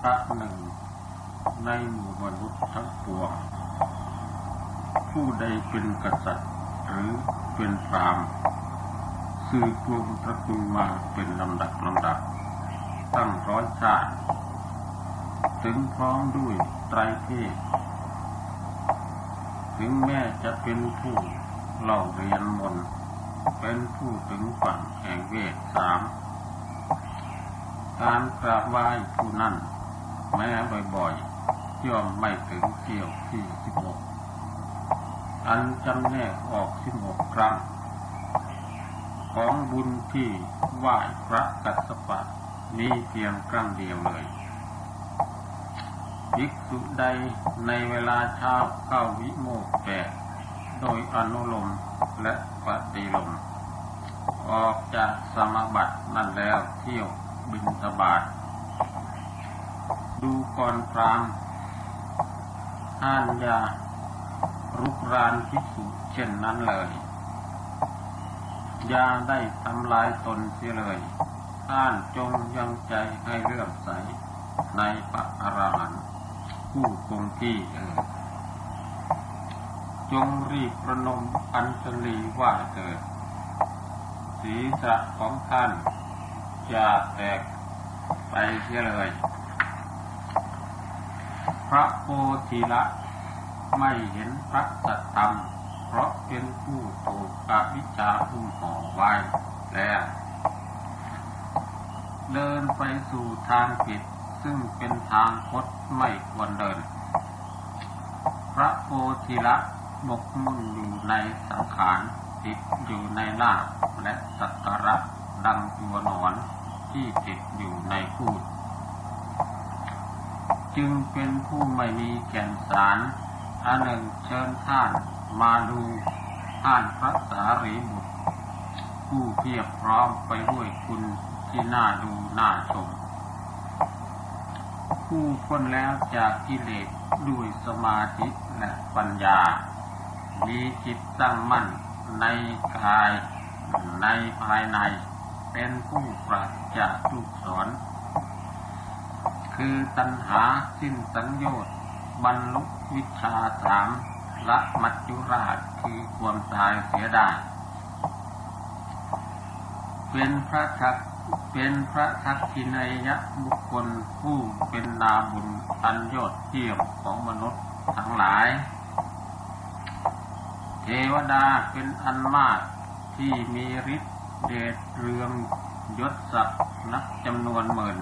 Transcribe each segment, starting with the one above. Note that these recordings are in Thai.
พระหนึ่งในหมู่มนุษย์ทั้งปวงผู้ใดเป็นกษัตริย์หรือเป็นพรามสืบวงตระกูลมาเป็นลำดับลำดับ ตั้งร้อยชาติถึงพร้อมด้วยไตรเพศถึงแม้จะเป็นผู้เล่าเรียนมนต์เป็นผู้ถึงฝั่งแห่งเวทสามการกราบไหว้ผู้นั้น แม้บ่อยๆย่อมไม่ถึงเที่ยวที่สิบหกอันจำแนกออกสิบหกครั้ง ของบุญที่ไหว้พระกัสสปะมีเพียงครั้งเดียวเลยภิกษุใดในเวลาเช้าเข้าวิโมกแปดโดยอนุลมและปฏิลม ออกจากสมบัตินั่นแล้วเที่ยวบินตบาท ดูก่อนพรามอ่านยารุกรานภิกษุเช่นนั้นเลยอย่าได้ทำลายตนเสียเลยท่านจงยังใจให้เลื่อมใสในพระอรหันต์ผู้คงที่เออจงรีบประนมอัญชลีว่าเกิดศีรษะของท่านอย่าแตกไปเสียเลย พระโพธิละ ไม่เห็นพระสัตธรรม เพราะเป็นผู้ถูกอวิชชาหุ้ห่อไว้แล้วเดินไปสู่ทางผิดซึ่งเป็นทางคดไม่ควรเดิน พระโพธิละหมกมุ่นอยู่ในสังขารติดอยู่ในลาและสักการะดังตัวหนอนที่ติดอยู่ในพูด จึงเป็นผู้ไม่มีแก่นสารอันหนึ่งเชิญท่านมาดูท่านพระสารีบุตร ผู้เพียบพร้อมไปด้วยคุณที่น่าดูน่าชม ผู้พ้นแล้วจากกิเลสด้วยสมาธิและปัญญา มีจิตตั้งมั่นในกายในภายใน เป็นผู้ปราศจากทุกศร คือตัณหาสิ้นสัญญชน์บรรลุวิชาสามละมัจจุราชคือความตายเสียได้เป็นพระทักเป็นพระทักษินายะบุคคลผู้เป็นนาบุญอันยอดเยี่ยมของมนุษย์ทั้งหลาย เทวดาเป็นอันมากที่มีฤทธิ์เดชเรืองยศศักดิ์นักจำนวนหมื่น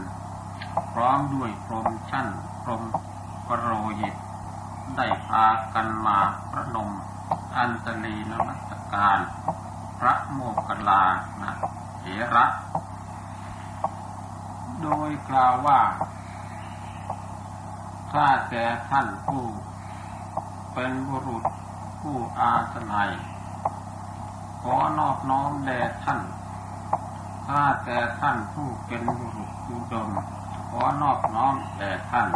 พร้อมด้วยพรมชั้นพรมปรโรหิต ได้พากันมาประนม อันตลีนมัสการ พระโมคคัลานะเถระ โดยกล่าวว่าถ้าแต่ท่านผู้ เป็นบุรุษผู้อาสนัย ขอนอบน้อมแด่ท่านถ้าแต่ท่านผู้เป็นบุรุษอุดม อนอบน้อมแด่ท่าน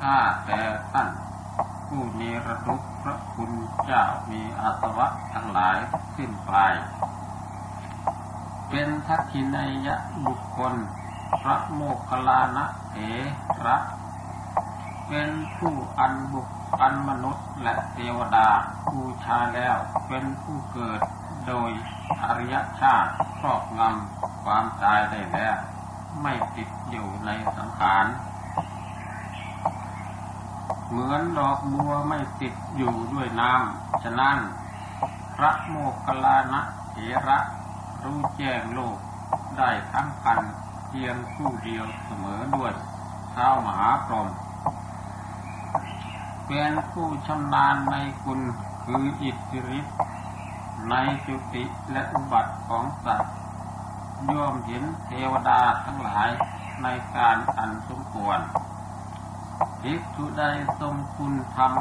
ถ้าแต่ท่านผู้มีระดุกพระคุณเจ้ามีอาสวะทั้งหลายสิ้นไป เป็นทักขินายะบุคคล พระโมคคัลลานะเถระเป็นผู้อันบุคอันมนุษย์และเทวดาบูชาแล้วเป็นผู้เกิดโดยอริยชาติครอบงำความตายได้แล้ว ไม่ติดอยู่ในสังขารเหมือนดอกบัวไม่ติดอยู่ด้วยน้ำ ฉะนั้น พระโมคคัลลานะเถระรู้แจ้งโลกได้ทั้งกันเพียงผู้เดียวเสมอด้วยเท้ามหาพรหมเป็นผู้ชำนาญในคุณคืออิทธิฤทธิ์ในจุติและอุบัติของสัตว์ ย่อมเห็นเทวดาทั้งหลายในการอันสมควรภิกษุใดทรงคุณธรรม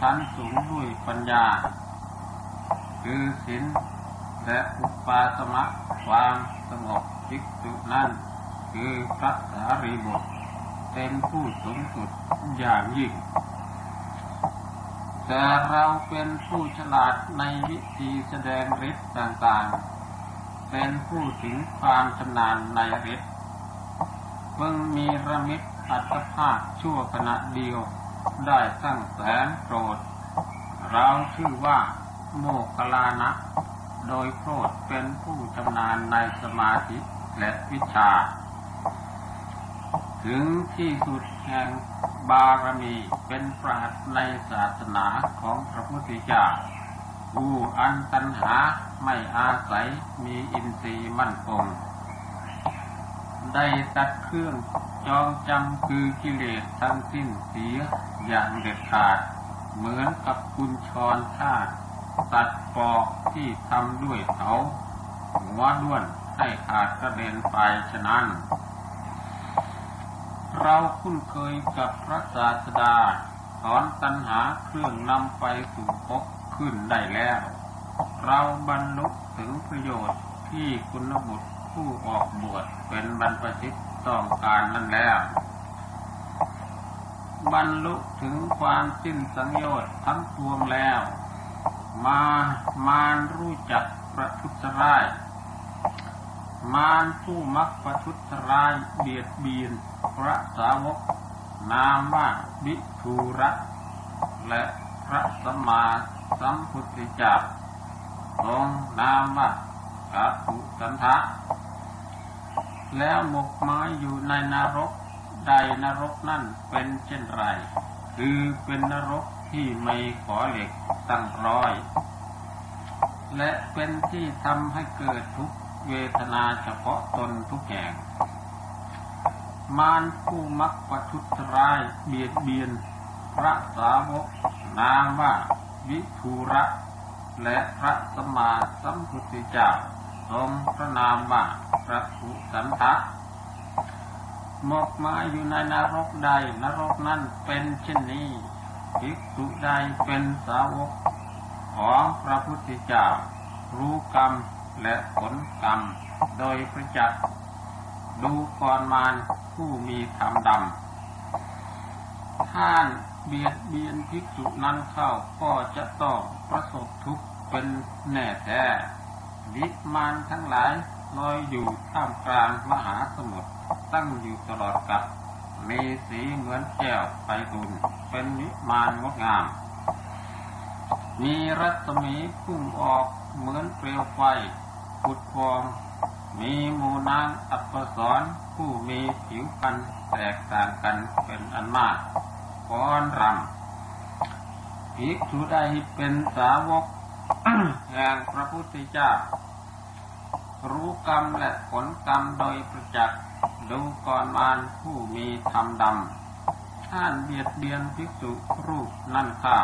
ชั้นสูงด้วยปัญญา คือศีลและอุปาสมะความสงบภิกษุนั้น คือพระสารีบุตรเป็นผู้สูงสุดอย่างยิ่ง แต่เราเป็นผู้ฉลาดในวิธีแสดงฤทธิ์ต่างๆ เป็นผู้ถึงความชำนาญในฤทธิ์เพิ่งมีระมิตอัตภาพชั่วขณะเดียว ได้ตั้งแสนโกรธ เราชื่อว่าโมกลานะ โดยโครดเป็นผู้ชำนาญในสมาธิและวิชา ถึงที่สุดแห่งบารมีเป็นปราดในศาสนาของพระพุทธเจ้า ผู้อันตัญหาไม่อาศัยมีอินทรีย์มั่นคงได้ตัดเครื่องจองจำคือกิเลสทั้งสิ้นเสียอย่างเด็ดขาด เหมือนกับกุญชรท่าตัดปอกที่ทำด้วยเขาหัวด้วนให้ขาดกระเด็นไปฉะนั้น เราคุ้นเคยกับพระศาสดาถอนตัณหาเครื่องนำไปสู่ภพ ขึ้นได้แล้ว เราบรรลุถึงประโยชน์ที่คุณบุตรผู้ออกบวชเป็นบรรพชิตต้องการนั้นแล้วบรรลุถึงความสิ้นสังโยชน์ทั้งปวงแล้ว มามารรู้จักประทุษร้าย มารผู้มักประทุษร้ายเบียดเบียนพระสาวก นามว่าวิทูระ และพระสัมมา สัมพุทธเจ้าองนามว่ากัปุสันทะแล้วหมกไม้อยู่ในนรกใดนรกนั่นเป็นเช่นไร คือเป็นนรกที่ไม่ขอเหล็กตั้งร้อย และเป็นที่ทำให้เกิดทุกเวทนาเฉพาะตนทุกแห่ง มารผู้มักประทุษร้ายเบียดเบียน พระสาวกนามว่า วิทูระและพระสมมาสัมพุทธเจ้าทรงพระนามว่าพระสุสันทะหมกมาอยู่ในนรกใดนรกนั้นเป็นเช่นนี้ภิกษุใดเป็นสาวก ของพระพุทธเจ้ารู้กรรมและผลกรรม โดยประจักษ์ดูกรมานผู้มีธรรมดำท่าน เบียดเบียนภิกษุนั้นเข้าก็จะต้องประสบทุกข์เป็นแน่แท้วิมานทั้งหลายลอยอยู่ท่ามกลางมหาสมุทรตั้งอยู่ตลอดกับมีสีเหมือนแก้วไปตุนเป็นวิมานงดงาม มีรัศมีพุ่งออกเหมือนเปลวไฟปุดพองมีมูนางอัปสรผู้มีผิวพรรณแตกต่างกันเป็นอันมาก ฟ้อนรำภิกษุใดเป็นสาวกแห่งพระพุทธเจ้า รู้กรรมและผลกรรมโดยประจักษ์ดูก่อนมารผู้มีธรรมดำท่านเบียดเบียนภิกษุรูปนั่นข้า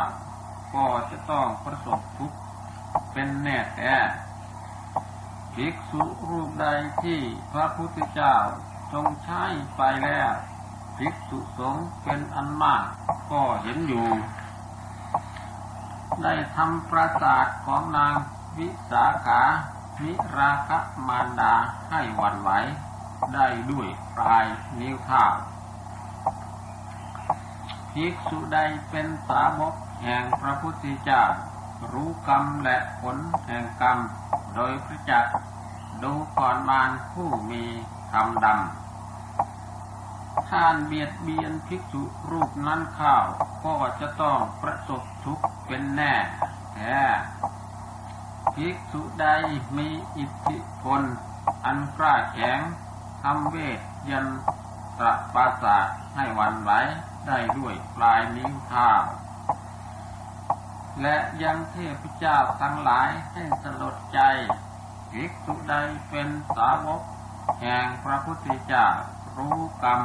ก็จะต้องประสบทุกข์เป็นแน่แท้ภิกษุรูปใดที่พระพุทธเจ้าทรงใช้ไปแล้ว ภิกษุสงฆ์เป็นอันมาก ก็เห็นอยู่ ได้ทำปราสาทของนางวิสาขามิราคะมารดาให้หวั่นไหวได้ด้วยปลายนิ้วเท้าภิกษุใดเป็นสาวกแห่งพระพุทธเจ้ารู้กรรมและผลแห่งกรรม โดยพระจักดูก่อนมารผู้มีธรรมดำ ท่านเบียดเบียนภิกษุรูปนั้นข้าวก็จะต้องประสบทุกข์เป็นแน่แท้ภิกษุใดมีอิทธิพล อันกล้าแข็งทำเวทยันตระปาสาให้วันไหวได้ด้วยปลายนิ้วเท้าและยังเทพเจ้าทั้งหลายให้สลดใจภิกษุใดเป็นสาวกแห่งพระพุทธเจ้ารู้กรรม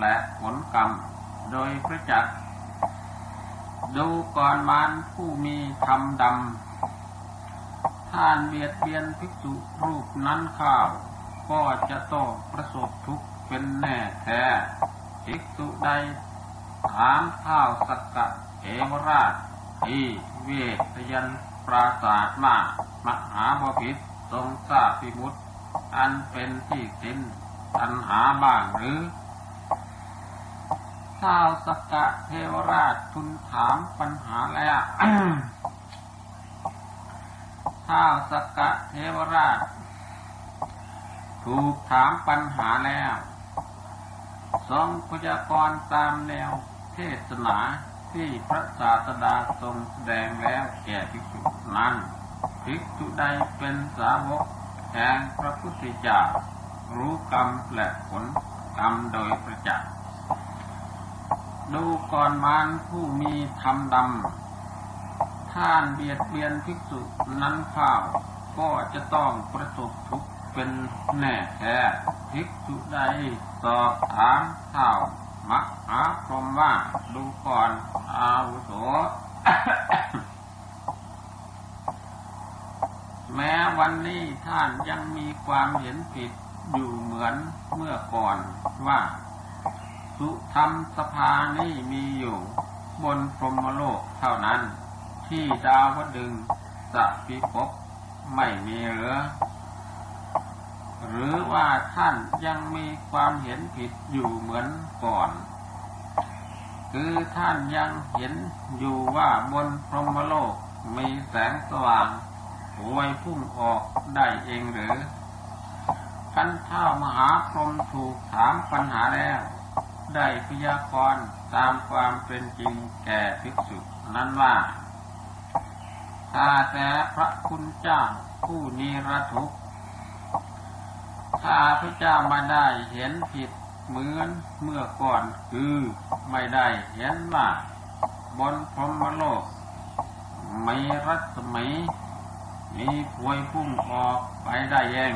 และผลกรรม โดยพระจักดูก่อนมานผู้มีธรรมดำท่านเบียดเบียนภิกษุรูปนั้นข้าว ก็จะต้องประสบทุกข์เป็นแน่แท้ภิกษุใดถามข้าวสักกะเอวราชที่เวทยันปราศาสมามหาบพิษทรงทราบพิมุตอันเป็นที่สิ้นปัญหาบ้างหรือ ท้าวสกกะเทวราชทุนถามปัญหาแล้วท้าวสกกะเทวราช ถูกถามปัญหาแล้วทรงพยากรณ์ตามแนวเทศนาที่พระศาสดาทรงแสดงแล้วแก่ภิกษุนั้นภิกษุใดเป็นสาวกแห่งพระพุทธเจ้ารู้กรรมและผลกรรมโดยประจักษ์ ดูก่อนมารผู้มีธรรมดำ ท่านเบียดเบียนภิกษุนั้นข้าวก็จะต้องประสบทุกข์เป็นแน่แท้ภิกษุใดสอบถามข้าวมักหาพรมว่าดูก่อนอาวุโส แม้วันนี้ท่านยังมีความเห็นผิดอยู่เหมือนเมื่อก่อนว่า สุธรรมสภานี้มีอยู่ บนพรหมโลกเท่านั้น ที่ดาวดึงสะพิภพไม่มีเหลือ หรือว่าท่านยังมีความเห็นผิดอยู่เหมือนก่อน คือท่านยังเห็นอยู่ว่าบนพรหมโลกมีแสงสว่างหวยพุ่งออกได้เองหรือกันเท่ามหาพรหมถูกถามปัญหาแล้ว ได้พยากรณ์ตามความเป็นจริงแก่ภิกษุนั้นว่าข้าแต่พระคุณเจ้าผู้นิรทุกข์ข้าพระเจ้ามาได้เห็นผิดเหมือนเมื่อก่อนคือไม่ได้เห็นว่าบนพรหมโลกไมีรัศมีมีพวยพุ่งออกไปได้เอง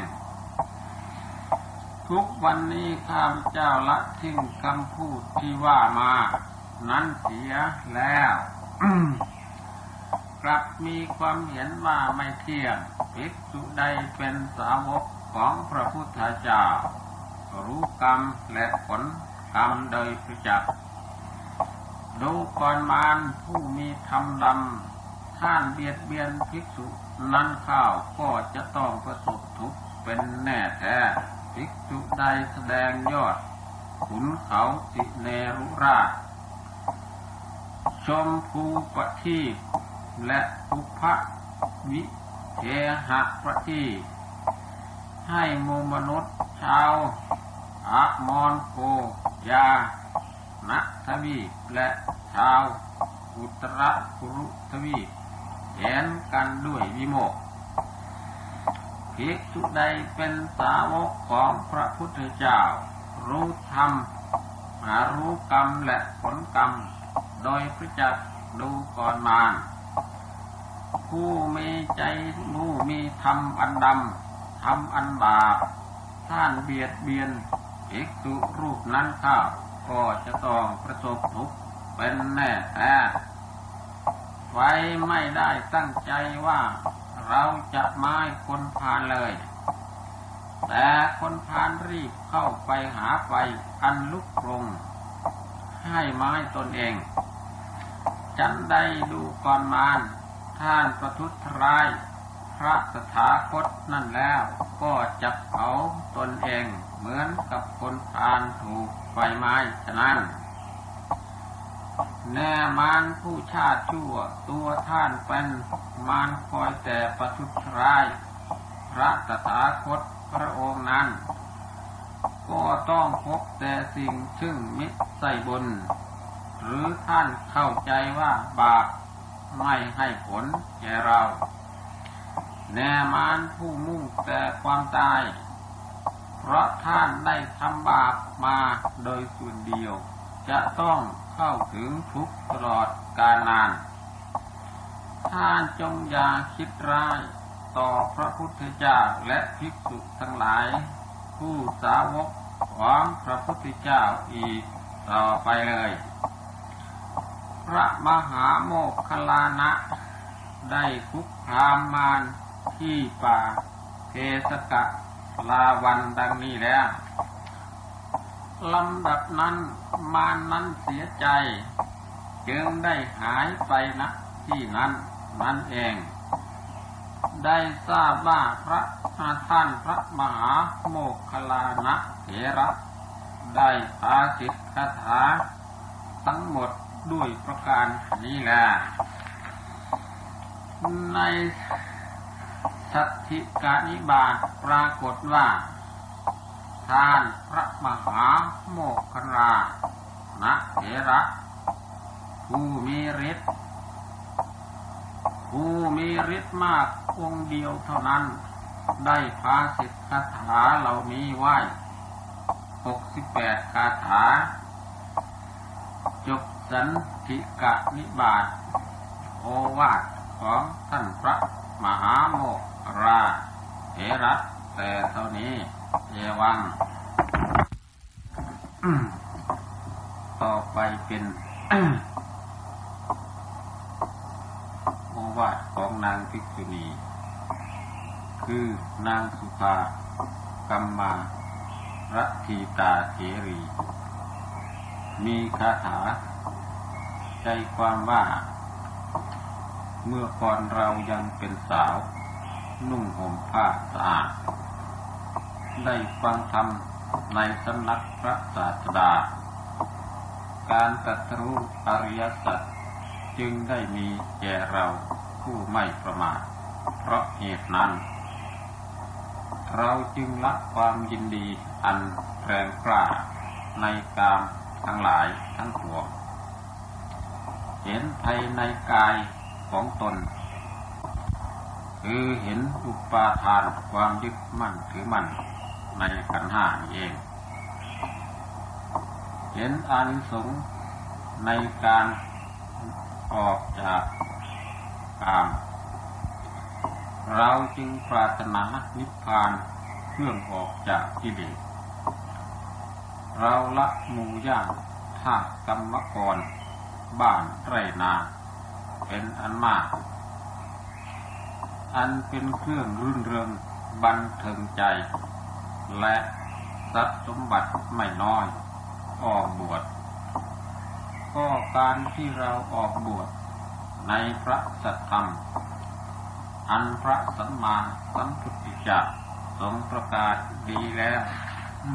ทุกวันนี้ข้าเจ้าละทิ้งคำพูดที่ว่ามา นั้นเสียแล้วกลับมีความเห็นว่าไม่เที่ยงภิกษุใดเป็นสาวกของพระพุทธเจ้า รู้กรรมและผลกรรมโดยประจักษ์ดูก่อนมารผู้มีธรรมดำท่านเบียดเบียนภิกษุนั้นข้าวก็จะต้องประสบทุกข์เป็นแน่แท้ ภิกษุใดแสดงยอด ขุนเขาสิเนรุราช ชมภูปะทีและอุพะวิเทหะประทีให้มูมนุษย์ชาวอะมอนโกยานะทวีและชาวอุตรกุรุทวีเห็นกันด้วยวิโมก ภิกษุใดเป็นสาวกของพระพุทธเจ้า รู้ธรรมหารู้กรรมและผลกรรม โดยพระจักดูก่อนมานผู้มีใจผู้มีธรรมอันดำธรรมอันบาปท่านเบียดเบียนภิกษุรูปนั้นข้าก็จะต้องประสบทุกข์เป็นแน่แท้ไว้ไม่ได้ตั้งใจว่า เราจะไม้คนพานเลย แต่คนพานรีบเข้าไปหาไฟอันลุกลงให้ไม้ตนเอง จันได้ดูก่อนมานท่านประทุษร้าย พระสถาคตนั่นแล้วก็จับเผาตนเองเหมือนกับคนพานถูกไฟไม้ฉะนั้น แน่มานผู้ชาติชั่ว ตัวท่านเป็นมารคอยแต่ประทุษร้าย พระตถาคตพระองค์นั้น ก็ต้องพบแต่สิ่งซึ่งมิใส่บน หรือท่านเข้าใจว่าบาปไม่ให้ผลแก่เรา แน่มานผู้มุ่งแต่ความตาย เพราะท่านได้ทำบาปมาโดยส่วนเดียว จะต้องเข้าถึงทุกตลอดกาลนาน ท่านจงอย่าคิดร้ายต่อพระพุทธเจ้าและภิกษุทั้งหลาย ผู้สาวกของพระพุทธเจ้าอีกต่อไปเลย พระมหาโมคคลานะ ได้คุกคามมารที่ป่าเทสกะลาวันดังนี้แล้ว ลำดับนั้นมารนั้นเสียใจ จึงได้หายไปนะที่นั้นนั่นเอง ได้ทราบว่าพระท่านพระมหาโมคคลานะเถระได้พาสิทคาถาทั้งหมดด้วยประการนี้แหละในสัทธิกานิบาตปรากฏว่า ท่านพระมหาโมคครานะเถระผู้มีฤทธิ์ผู้มีฤทธิ์มากองเดียวเท่านั้น ได้พาสิทธคาถาเหล่านี้ไหว้หกสิบแปดคาถา จบสันติกะนิบาตโอวาทของท่านพระมหาโมคราเถระแต่เท่านี้ เยวังต่อไปเป็นโอวาทของนางภิกษุณี คือนางสุภากัมมารัทีตาเถรี มีคาถา ใจความว่า เมื่อก่อนเรายังเป็นสาว นุ่งห่มผ้าสะอาด ได้ฟังธรรมในสำนักพระศาสดา การตรัสรู้อริยสัจจึงได้มีแก่เราผู้ไม่ประมาทเพราะเหตุนั้น เราจึงละความยินดีอันแรงกล้าในกามทั้งหลายทั้งปวงเห็นภายในกายของตน คือเห็นอุปาทานความยึดมั่นถือมั่น ในขันห้านี่เอง เห็นอานิสงส์ในการออกจากกามเราจึงปรารถนานิพพานเครื่องออกจากกิเลสเราละมูย่างท่ากรรมกร บ้านไรนา เป็นอันมาก อันเป็นเครื่องรื่นเริงบันเทิงใจ และทรัพย์สมบัติไม่น้อย ออกบวชก็การที่เราออกบวชในพระสัทธรรม อันพระสัมมาสัมพุทธเจ้าทรงประกาศดีแล้ว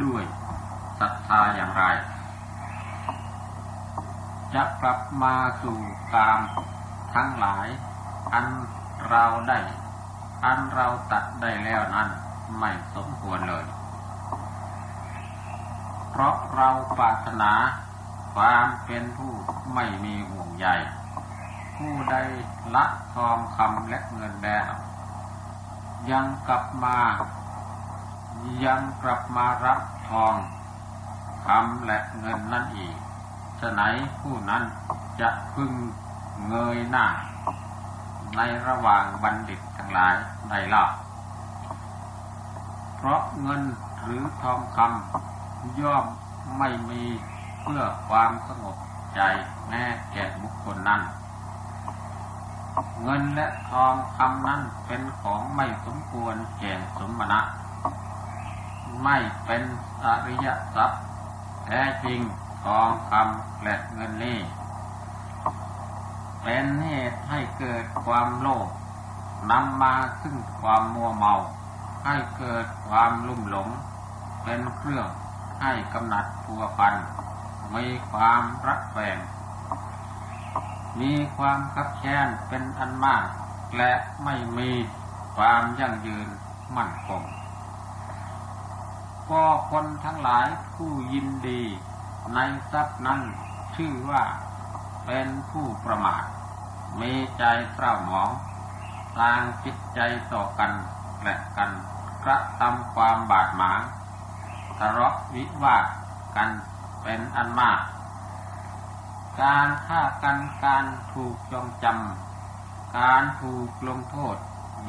ด้วยศรัทธาอย่างไร จะกลับมาสู่กามทั้งหลาย อันเราได้ อันเราตัดได้แล้วนั้นไม่สมควรเลย เพราะเราปรารถนาความเป็นผู้ไม่มีห่วงใยผู้ใดละทองคำและเงินแล้วยังกลับมา ยังกลับมารับทองคำและเงินนั่นอีกฉะไหนผู้นั้นจะพึงเงยหน้า ในระหว่างบัณฑิตทั้งหลายได้ล่ะเพราะเงินหรือทองคำ ย่อมไม่มีเพื่อความสงบใจแม้แก่บุคคลนั้น เงินและทองคำนั้นเป็นของไม่สมควรแก่สมณะ ไม่เป็นอริยทรัพย์แท้จริงทองคำและเงินนี้ เป็นเหตุให้เกิดความโลภนำมาซึ่งความมัวเมา ให้เกิดความลุ่มหลง เป็นเครื่อง ให้กำหนัดพัวพันมีความรักแฝงมีความคับแค้นเป็นอันมาก และไม่มีความยั่งยืนมั่นคงก็คนทั้งหลายผู้ยินดีในทรัพย์นั้นชื่อว่าเป็นผู้ประมาทมีใจเศร้าหมองสร้างจิตใจต่อกันและกันกระทำความบาดหมางะเลาะวิวาทกันเป็นอันมาก การฆ่ากันการถูกจองจำ การถูกลงโทษ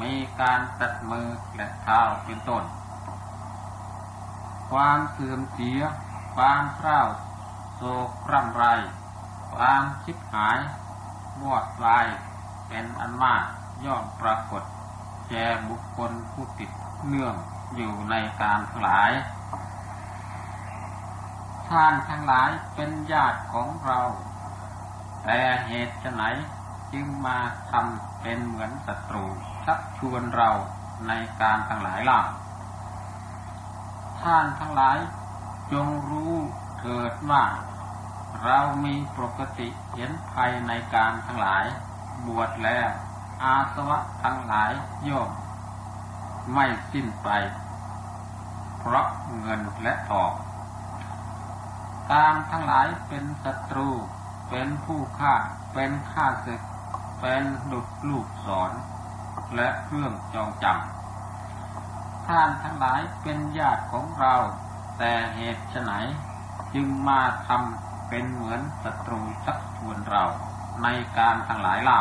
มีการตัดมือและเท้าเป็นต้น ความเสื่อมเสีย ความเศร้าโศกร่ำไร ความชิบหายวอดวายเป็นอันมากย่อมปรากฏแก่บุคคลผู้ติดเนื่องอยู่ในการหลาย ท่านทั้งหลายเป็นญาติของเรา แต่เหตุไหนจึงมาทำเป็นเหมือนศัตรูชักชวนเราในการทั้งหลายล่ะท่านทั้งหลายจงรู้เถิดว่า เรามีปกติเห็นภัยในการทั้งหลาย บวชแล้ว อาสวะทั้งหลายย่อมไม่สิ้นไป เพราะเงินและทอง ตามทั้งหลายเป็นศัตรู เป็นผู้ฆ่า เป็นข้าศึก เป็นดุจลูกศร และเครื่องจองจำท่านทั้งหลายเป็นญาติของเรา แต่เหตุไฉนจึงมาทำเป็นเหมือนศัตรูชักชวนเราในการทั้งหลายเล่า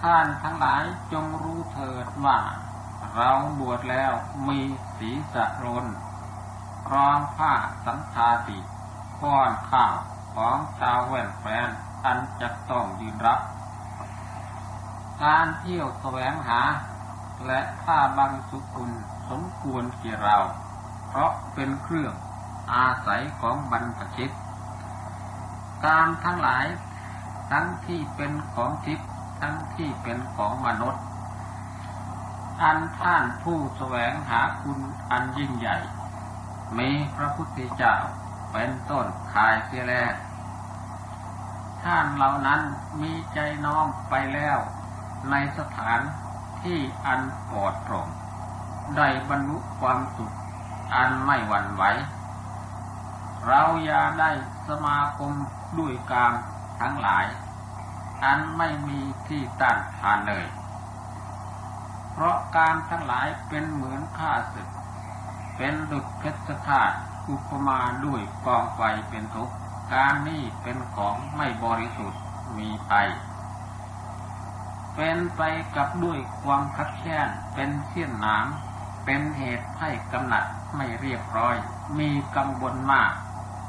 ท่านทั้งหลายจงรู้เถิดว่า เราบวชแล้วมีศีรษะรน รองผ้าสังฆาติก้อนข้าวของชาวแว่นแฟนอันจะต้องยืนรับ การเที่ยวแสวงหา และผ้าบางสุกุลสมควรเกี่เรา เพราะเป็นเครื่องอาศัยของบรรพชิตการทั้งหลายทั้งที่เป็นของทิพย์ทั้งที่เป็นของมนุษย์ อันท่านผู้แสวงหาคุณอันยิ่งใหญ่ มีพระพุทธเจ้าเป็นต้นขายเสียแล้วท่านเหล่านั้นมีใจน้อมไปแล้ว ในสถานที่อันปลอดโปร่งได้บรรลุความสุขอันไม่หวั่นไหว เราอย่าได้สมาคมด้วยกามทั้งหลาย อันไม่มีที่ต้านทานเลย เพราะการทั้งหลายเป็นเหมือนข้าศึก เป็นดุจเพชรฆาตอุปมาด้วยกองไฟเป็นทุกข์การนี้เป็นของไม่บริสุทธิ์มีไป เป็นไปกับด้วยความคัดแค้นเป็นเสี้ยนน้ำเป็นเหตุให้กำหนัดไม่เรียบร้อย มีกังวลมาก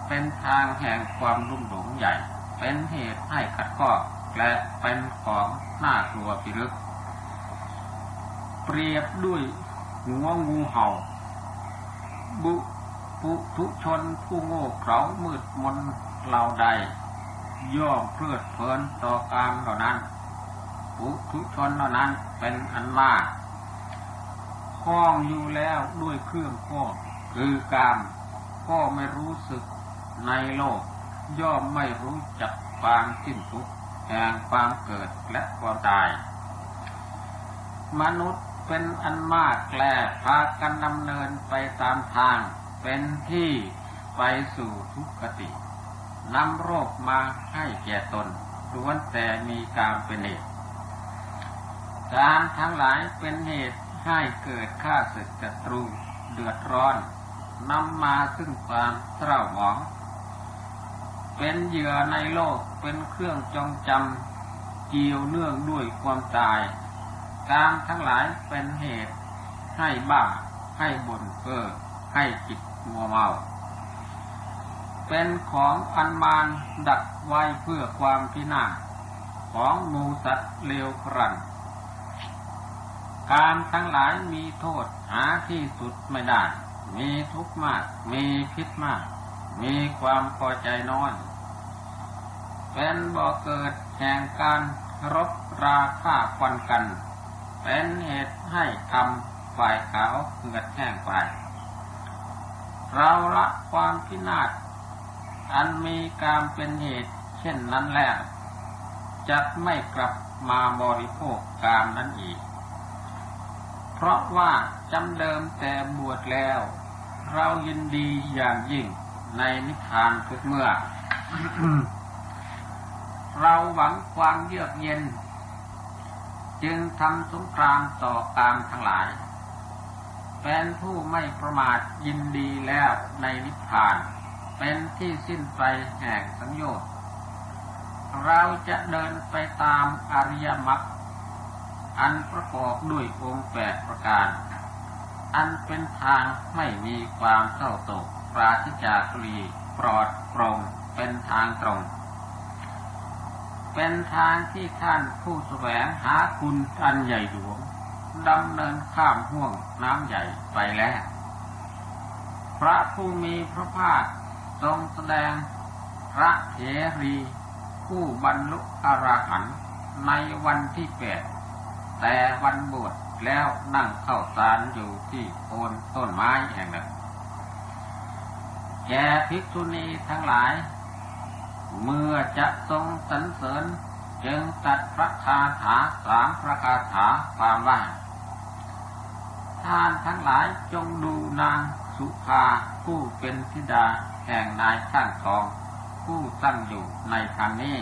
เป็นทางแห่งความรุ่มหลงใหญ่ เป็นเหตุให้ขัดข้อและเป็นของน่ากลัวพิรึก เปรียบด้วยหัวงูเห่า บุปุทุชนผู้โง่เขลามืดมนเหล่าใด ย่อมเพลิดเพลินต่อการเหล่านั้นปุทุชนเหล่านั้นเป็นอันมากคล้องอยู่แล้วด้วยเครื่องข้อคือกามก็ไม่รู้สึกในโลก ย่อมไม่รู้จักความสิ้นทุกข์แห่งความเกิดและความตาย มนุษย์ เป็นอันมากแกลพากันดำเนินไปตามทาง เป็นที่ไปสู่ทุกขตินำโรคมาให้แก่ตนล้วนแต่มีการเป็นเหตุการทั้งหลายเป็นเหตุให้เกิดข้าศึกศัตรูเดือดร้อนนำมาซึ่งความเศร้าหมอง เป็นเหยื่อในโลกเป็นเครื่องจองจำเกี่ยวเนื่องด้วยความตาย การทั้งหลายเป็นเหตุให้บ้าให้บ่นเพ้อให้จิตมัวเมา เป็นของอันมานดักไว้เพื่อความพินาศของมูสัตว์เลวครันการทั้งหลายมีโทษหาที่สุดไม่ได้ มีทุกข์มาก มีพิษมาก มีความพอใจน้อย เป็นบ่อเกิดแห่งการรบราฆ่าฟันกัน เป็นเหตุให้ทำฝ่ายขาวเหือดแห้งไปเราละความพินาศอันมีการเป็นเหตุเช่นนั้นแล้วจะไม่กลับมาบริโภคกามนั้นอีก เพราะว่าจำเดิมแต่บวชแล้ว เรายินดีอย่างยิ่งในนิพพานทุกเมื่อ เราหวังความเยือกเย็น จึงทำสงครามต่อกามทั้งหลาย เป็นผู้ไม่ประมาทยินดีแล้วในนิพพาน เป็นที่สิ้นไปแห่งสังโยชน์เราจะเดินไปตามอริยมรรคอันประกอบด้วยองค์แปดประการ อันเป็นทางไม่มีความเศร้าโศกปราศจากลีปลอดโปร่งเป็นทางตรง เป็นทางที่ท่านผู้แสวงหาคุณอันใหญ่หลวงดำเนินข้ามห่วงน้ำใหญ่ไปแล้ว พระผู้มีพระภาคทรงแสดงพระเถรี ผู้บรรลุอรหันต์ในวันที่แปดแต่วันบวชแล้วนั่งเข้าสารอยู่ที่โคนต้นไม้แห่งหนึ่งแก่ภิกษุณีทั้งหลาย เมื่อจะทรงสรรเสริญจึงตัดพระคาถาสามพระคาถาความว่าท่านทั้งหลายจงดูนางสุภาผู้เป็นธิดาแห่งนายข้างทอง ผู้ตั้งอยู่ในทางนี้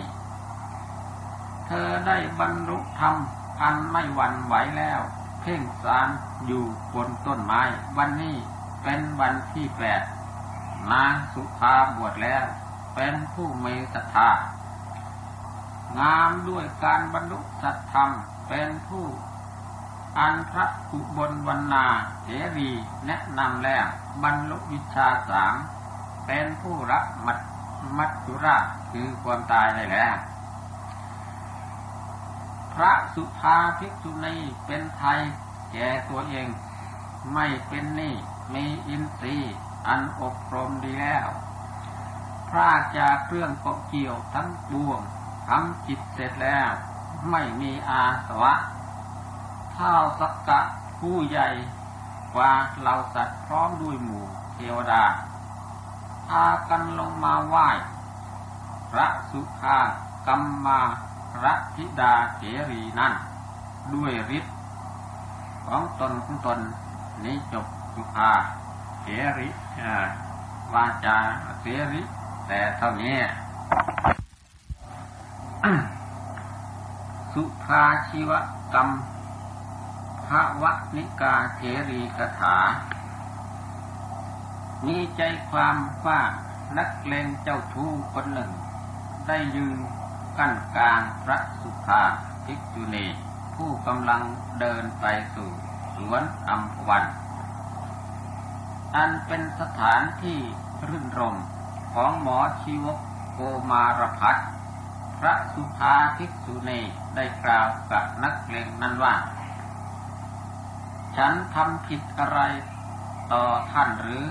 เธอได้บรรลุธรรมอันไม่หวั่นไหวแล้ว เพ่งสารอยู่บนต้นไม้ วันนี้เป็นวันที่แปดนางสุภาบวชแล้ว เป็นผู้มีศรัทธางามด้วยการบรรลุสัตธรรมเป็นผู้อันพระอุบลวันนาเถรีแนะนำแล้วบรรลุวิชาสามเป็นผู้รักมัดมัจจุราชคือความตายได้แล้ว พระสุภาภิกษุณีเป็นไทยแก่ตัวเอง ไม่เป็นนี่มีอินทรีย์อันอบรมดีแล้ว พระจากเครื่องเกาะเกี่ยวทั้งปวงทำจิตเสร็จแล้ว ไม่มีอาสวะเท่าสักกะผู้ใหญ่กว่าเราสัตว์พร้อมด้วยหมู่เทวดาพากันลงมาไหว้ พระสุภากัมมาระธิดาเถรีนั้นด้วยฤทธิ์ของตนของตนนี้จบสุภาเถริวาจาเถริ แต่เท่านี้ สุภาชีวกรรมภาวะนิกาเถรีกถา มีใจความว่านักเลงเจ้าทู้คนหนึ่ง ได้ยืนกั้นกลางพระสุภาภิกษุณีผู้กำลังเดินไปสู่สวนอัมพวัน อันเป็นสถานที่รื่นรม ของหมอชีวกโกมารพัฒพระสุภาภิกษุณีได้กล่าวกับนักเลงนั้นว่า ฉันทำผิดอะไรต่อท่านหรือ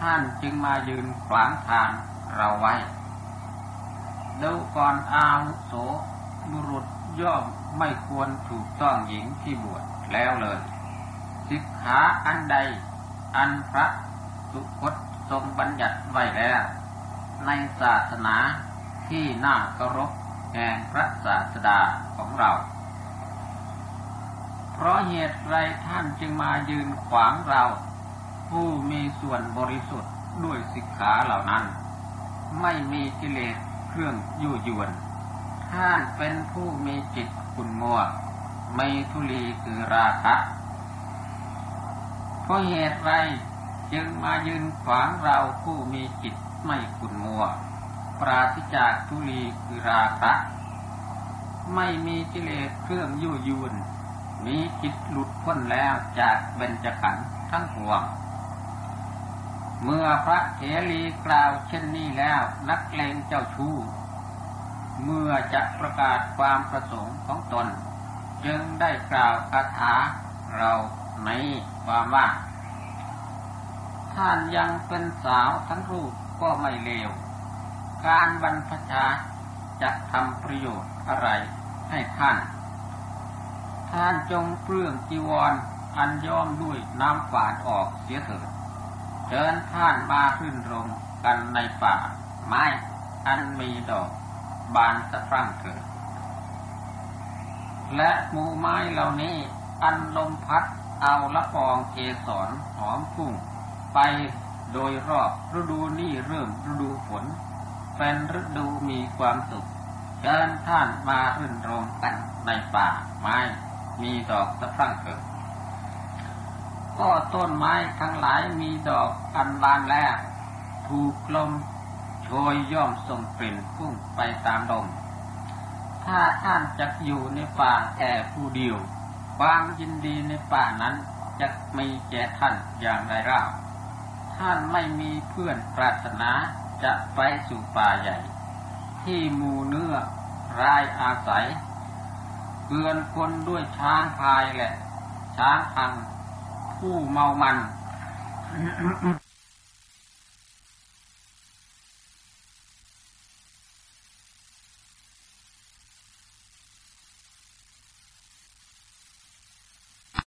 ท่านจึงมายืนขวางทางเราไว้ดูก่อนอาวุโสบุรุษย่อมไม่ควรถูกต้องหญิงที่บวชแล้วเลย สิกขาอันใดอันพระสุคตทรงบัญญัติไว้แล้ว ในศาสนาที่น่าเคารพแห่งพระศาสดาของเรา เพราะเหตุไรท่านจึงมายืนขวางเรา ผู้มีส่วนบริสุทธิ์ด้วยสิกขาเหล่านั้น ไม่มีกิเลสเครื่องยั่วยวน ท่านเป็นผู้มีจิตคุณมัวไม่ทุลีคือราคะเพราะเหตุไรจึงมายืนขวางเราผู้มีจิต ไม่คุณมัว ปราศจากทุลีคือราคะไม่มีกิเลสเครื่องยั่วยวนมีจิตหลุดพ้นแล้วจากเบญจขันธ์ทั้งปวง เมื่อพระเถรีกล่าวเช่นนี้แล้วนักเลงเจ้าชู้ เมื่อจะประกาศความประสงค์ของตน จึงได้กล่าวคาถาเราในความว่าท่านยังเป็นสาวทั้งรูป ก็ไม่เลว การบรรพชาจะทำประโยชน์อะไรให้ท่าน ท่านจงเปลื้องจีวรออันย้อมด้วยน้ำฝาดออกเสียเถิดเชิญท่านมาขึ้นรมกันในป่า ไม้อันมีดอก บานสะพรั่งเถิด และหมู่ไม้เหล่านี้อันลมพัดเอาละอองเกสรหอมพุ่งไป โดยรอบฤดูนี้เริ่มฤดูฝน เป็นฤดูมีความสุขเชิญท่านมารื่นรมกันในป่าไม้มีดอกสะพรั่งเกิดก็ต้นไม้ทั้งหลายมีดอกอันบานแล้วถูกลมโชยย่อมส่งกลิ่นพุ่งไปตามลมถ้าท่านจะอยู่ในป่าแค่ผู้เดียวความยินดีในป่านั้นจะมีแก่ท่านอย่างไรเล่า ท่านไม่มีเพื่อนปรารถนาจะไปสู่ป่าใหญ่ ที่มูเนื้อรายอาศัยเกลือนคนด้วยช้างพายแหละ ช้างพังผู้เมามัน